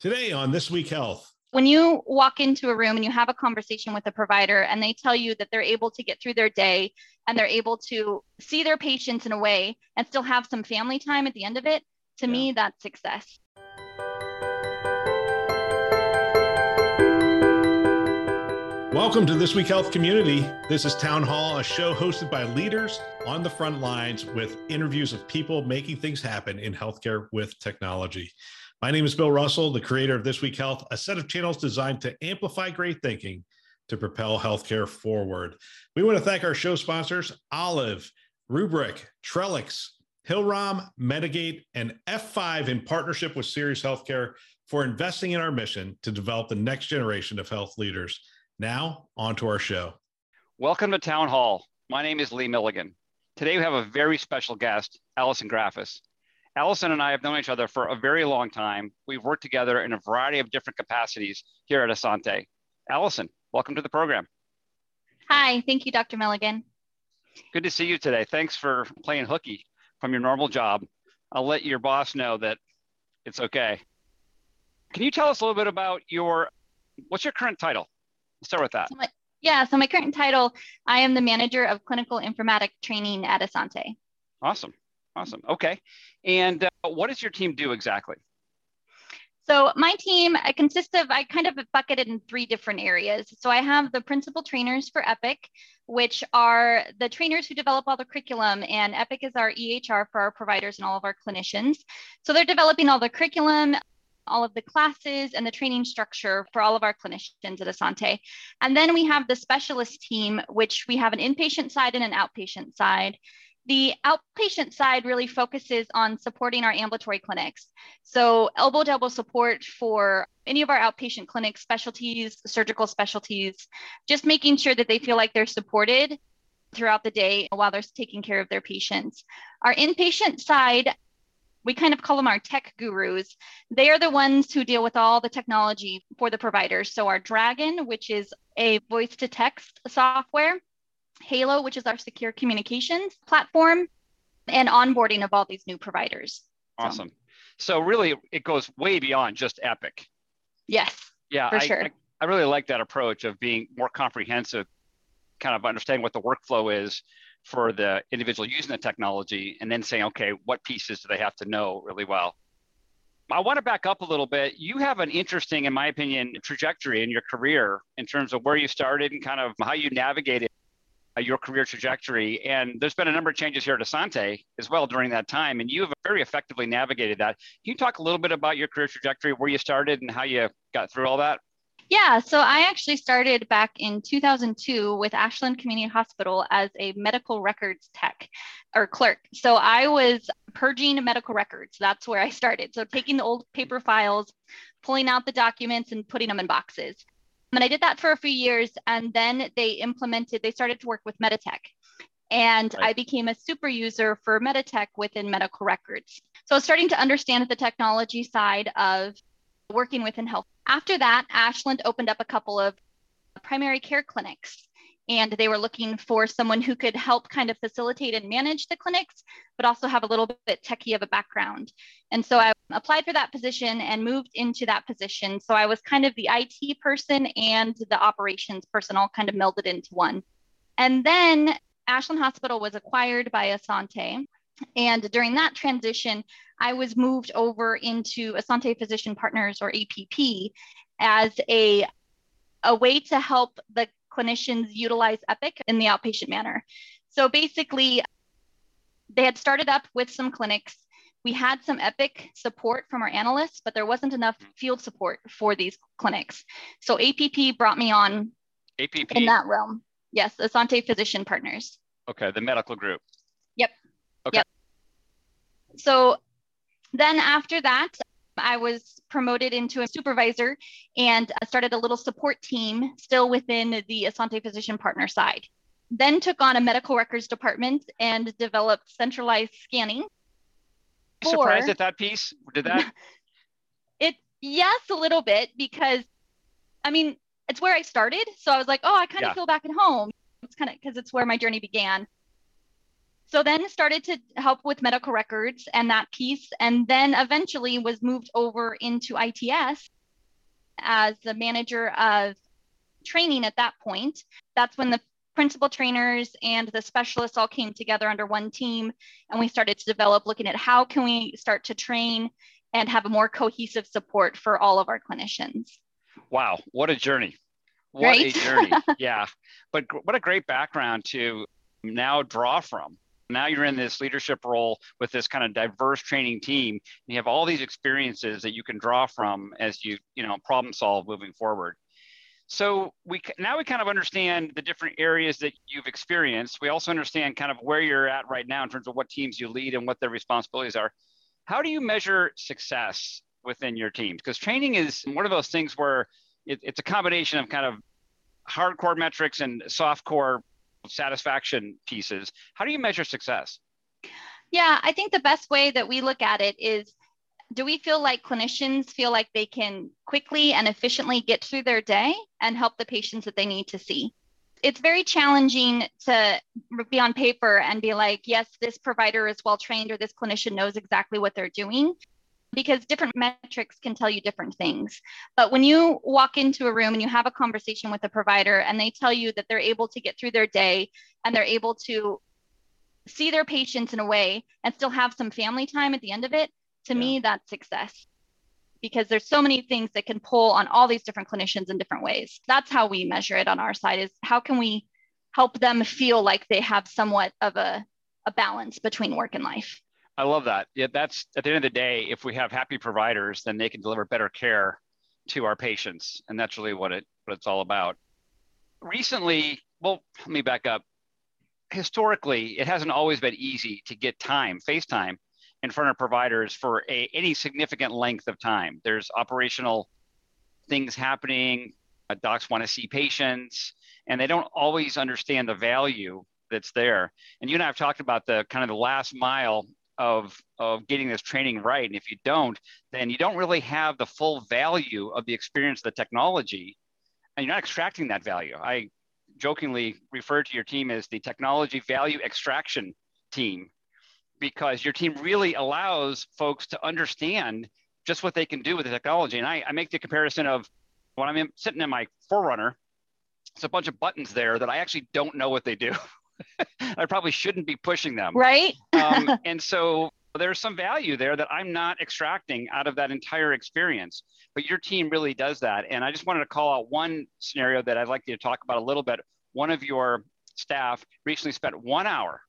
Today on This Week Health. When you walk into a room and you have a conversation with a provider and they tell you that they're able to get through their day and they're able to see their patients in a way and still have some family time at the end of it, to yeah. me, that's success. Welcome to This Week Health Community. This is Town Hall, a show hosted by leaders on the front lines with interviews of people making things happen in healthcare with technology. My name is Bill Russell, the creator of This Week Health, a set of channels designed to amplify great thinking to propel healthcare forward. We want to thank our show sponsors, Olive, Rubrik, Trellix, Hillrom, Medigate, and F5 in partnership with Sirius Healthcare for investing in our mission to develop the next generation of health leaders. Now, on to our show. Welcome to Town Hall. My name is Lee Milligan. Today we have a very special guest, Allison Graffis. Allison and I have known each other for a very long time. We've worked together in a variety of different capacities here at Asante. Allison, welcome to the program. Hi, thank you, Dr. Milligan. Good to see you today. Thanks for playing hooky from your normal job. I'll let your boss know that it's okay. Can you tell us a little bit about your, what's your current title? Let's start with that. So my, yeah, so my current title, I am the manager of clinical informatic training at Asante. Awesome. Awesome. Okay. And uh, what does your team do exactly? So my team consists of, I kind of bucketed in three different areas. So I have the principal trainers for EPIC, which are the trainers who develop all the curriculum and EPIC is our EHR for our providers and all of our clinicians. So they're developing all the curriculum, all of the classes and the training structure for all of our clinicians at Asante. And then we have the specialist team, which we have an inpatient side and an outpatient side. The outpatient side really focuses on supporting our ambulatory clinics. So, elbow to elbow support for any of our outpatient clinic specialties, surgical specialties, just making sure that they feel like they're supported throughout the day while they're taking care of their patients. Our inpatient side, we kind of call them our tech gurus. They are the ones who deal with all the technology for the providers. So, our Dragon, which is a voice to text software, Halo, which is our secure communications platform, and onboarding of all these new providers. Awesome. So, so really, it goes way beyond just Epic. Yes. Yeah, for I, sure. I, I really like that approach of being more comprehensive, kind of understanding what the workflow is for the individual using the technology, and then saying, okay, what pieces do they have to know really well? I want to back up a little bit. You have an interesting, in my opinion, trajectory in your career in terms of where you started and kind of how you navigated Uh, your career trajectory. And there's been a number of changes here at Asante as well during that time, and you have very effectively navigated that. Can you talk a little bit about your career trajectory, where you started, and how you got through all that? Yeah, so I actually started back in 2002 with Ashland Community Hospital as a medical records tech or clerk. So I was purging medical records. That's where I started. So taking the old paper files, pulling out the documents, and putting them in boxes. And I did that for a few years. And then they implemented, they started to work with Meditech. And right. I became a super user for Meditech within medical records. So I was starting to understand the technology side of working within health. After that, Ashland opened up a couple of primary care clinics and they were looking for someone who could help kind of facilitate and manage the clinics, but also have a little bit techie of a background. And so I applied for that position and moved into that position. So I was kind of the IT person and the operations person all kind of melded into one. And then Ashland Hospital was acquired by Asante. And during that transition, I was moved over into Asante Physician Partners or APP as a, a way to help the clinicians utilize Epic in the outpatient manner. So basically, they had started up with some clinics. We had some Epic support from our analysts, but there wasn't enough mm-hmm. field support for these clinics. So APP brought me on APP in that realm. Yes, Asante Physician Partners. Okay, the medical group. Yep. Okay. Yep. So then after that, I was promoted into a supervisor and uh, started a little support team still within the Asante Physician Partner side. Then took on a medical records department and developed centralized scanning. For, surprised at that piece? Did that? it yes, a little bit because, I mean, it's where I started. So I was like, oh, I kind of yeah. feel back at home. It's kind of because it's where my journey began. So then started to help with medical records and that piece, and then eventually was moved over into ITS as the manager of training at that point. That's when the principal trainers and the specialists all came together under one team and we started to develop looking at how can we start to train and have a more cohesive support for all of our clinicians. Wow, what a journey. What right? a journey. yeah. But what a great background to now draw from. Now you're in this leadership role with this kind of diverse training team. And you have all these experiences that you can draw from as you, you know, problem solve moving forward. So we now we kind of understand the different areas that you've experienced. We also understand kind of where you're at right now in terms of what teams you lead and what their responsibilities are. How do you measure success within your teams? Because training is one of those things where it, it's a combination of kind of hardcore metrics and soft core satisfaction pieces. How do you measure success? Yeah, I think the best way that we look at it is do we feel like clinicians feel like they can quickly and efficiently get through their day and help the patients that they need to see? It's very challenging to be on paper and be like, yes, this provider is well trained or this clinician knows exactly what they're doing because different metrics can tell you different things. But when you walk into a room and you have a conversation with a provider and they tell you that they're able to get through their day and they're able to see their patients in a way and still have some family time at the end of it, to yeah. me that's success because there's so many things that can pull on all these different clinicians in different ways that's how we measure it on our side is how can we help them feel like they have somewhat of a, a balance between work and life i love that yeah that's at the end of the day if we have happy providers then they can deliver better care to our patients and that's really what it what it's all about recently well let me back up historically it hasn't always been easy to get time face time in front of providers for a, any significant length of time. There's operational things happening. Uh, docs want to see patients, and they don't always understand the value that's there. And you and I have talked about the kind of the last mile of of getting this training right. And if you don't, then you don't really have the full value of the experience of the technology, and you're not extracting that value. I jokingly refer to your team as the technology value extraction team because your team really allows folks to understand just what they can do with the technology. And I, I make the comparison of when I'm in, sitting in my 4Runner, it's a bunch of buttons there that I actually don't know what they do. I probably shouldn't be pushing them. Right. um, and so there's some value there that I'm not extracting out of that entire experience. But your team really does that. And I just wanted to call out one scenario that I'd like you to talk about a little bit. One of your staff recently spent one hour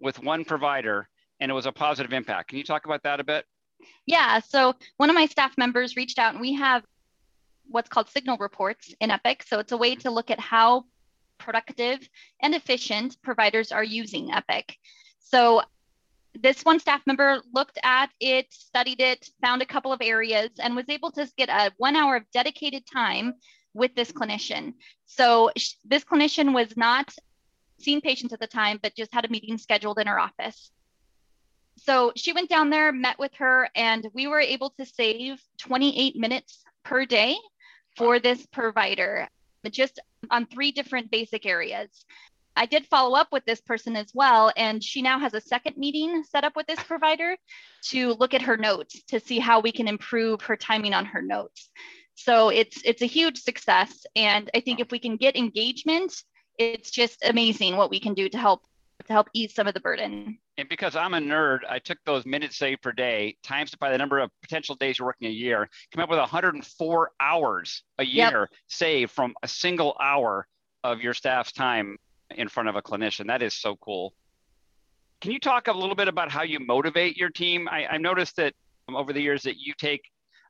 with one provider and it was a positive impact. Can you talk about that a bit? Yeah. So one of my staff members reached out and we have what's called signal reports in Epic. So it's a way to look at how productive and efficient providers are using Epic. So this one staff member looked at it, studied it, found a couple of areas, and was able to get a one hour of dedicated time with this clinician. So sh- this clinician was not seen patients at the time, but just had a meeting scheduled in her office. So she went down there, met with her, and we were able to save 28 minutes per day for this provider, but just on three different basic areas. I did follow up with this person as well, and she now has a second meeting set up with this provider to look at her notes to see how we can improve her timing on her notes. So it's it's a huge success, and I think if we can get engagement it's just amazing what we can do to help to help ease some of the burden. And because I'm a nerd, I took those minutes saved per day, times it by the number of potential days you're working a year, came up with 104 hours a year yep. saved from a single hour of your staff's time in front of a clinician. That is so cool. Can you talk a little bit about how you motivate your team? I, I noticed that over the years that you take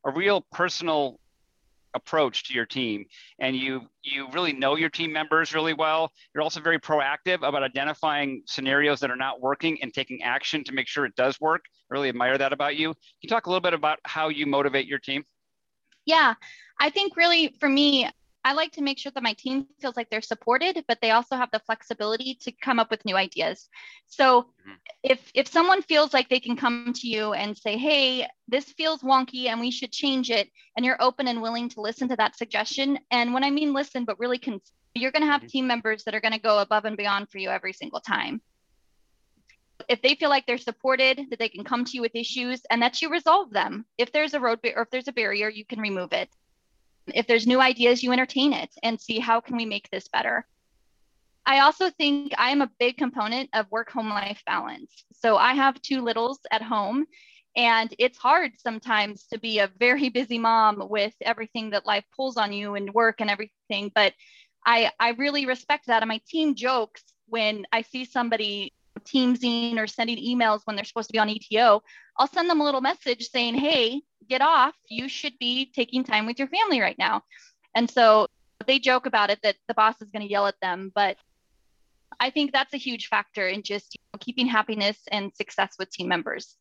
a real personal approach to your team and you you really know your team members really well. You're also very proactive about identifying scenarios that are not working and taking action to make sure it does work. I really admire that about you. Can you talk a little bit about how you motivate your team? Yeah. I think really for me I like to make sure that my team feels like they're supported, but they also have the flexibility to come up with new ideas. So mm-hmm. if if someone feels like they can come to you and say, "Hey, this feels wonky and we should change it," and you're open and willing to listen to that suggestion, and when I mean listen, but really you're going to have mm-hmm. team members that are going to go above and beyond for you every single time. if they feel like they're supported, that they can come to you with issues and that you resolve them. If there's a road or if there's a barrier, you can remove it. If there's new ideas, you entertain it and see how can we make this better. I also think I am a big component of work home life balance. So I have two littles at home, and it's hard sometimes to be a very busy mom with everything that life pulls on you and work and everything. But I, I really respect that. And my team jokes when I see somebody teamsing or sending emails when they're supposed to be on ETO, I'll send them a little message saying, Hey, get off. You should be taking time with your family right now. And so they joke about it that the boss is going to yell at them. But I think that's a huge factor in just you know, keeping happiness and success with team members.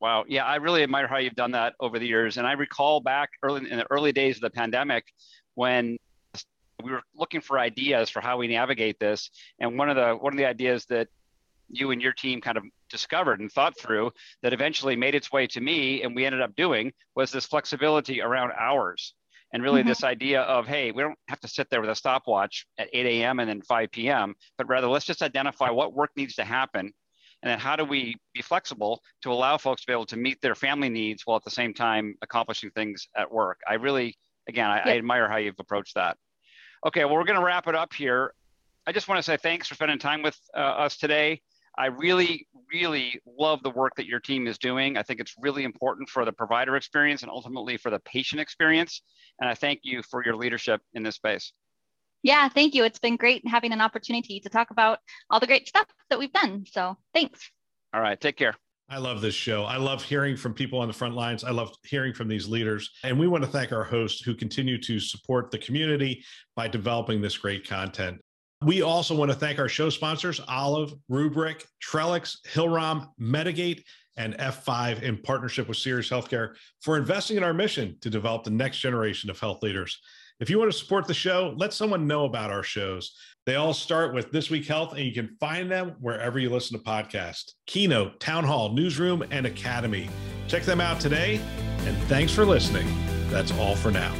Wow. Yeah, I really admire how you've done that over the years. And I recall back early in the early days of the pandemic when we were looking for ideas for how we navigate this. And one of the one of the ideas that you and your team kind of discovered and thought through that eventually made its way to me and we ended up doing was this flexibility around hours. And really mm-hmm. this idea of hey we don't have to sit there with a stopwatch at 8 a.m and then 5 p.m but rather let's just identify what work needs to happen. And then how do we be flexible to allow folks to be able to meet their family needs while at the same time accomplishing things at work? I really again i, I admire how you've approached that. Okay well we're going to wrap it up here. I just want to say thanks for spending time with uh, us today I really, really love the work that your team is doing. I think it's really important for the provider experience and ultimately for the patient experience. And I thank you for your leadership in this space. Yeah, thank you. It's been great having an opportunity to talk about all the great stuff that we've done. So thanks. All right. Take care. I love this show. I love hearing from people on the front lines. I love hearing from these leaders. And we want to thank our hosts who continue to support the community by developing this great content. We also want to thank our show sponsors, Olive, Rubrik, Trellix, Hillrom, Medigate, and F5 in partnership with Sirius Healthcare for investing in our mission to develop the next generation of health leaders. If you want to support the show, let someone know about our shows. They all start with This Week Health, and you can find them wherever you listen to podcasts Keynote, Town Hall, Newsroom, and Academy. Check them out today. And thanks for listening. That's all for now.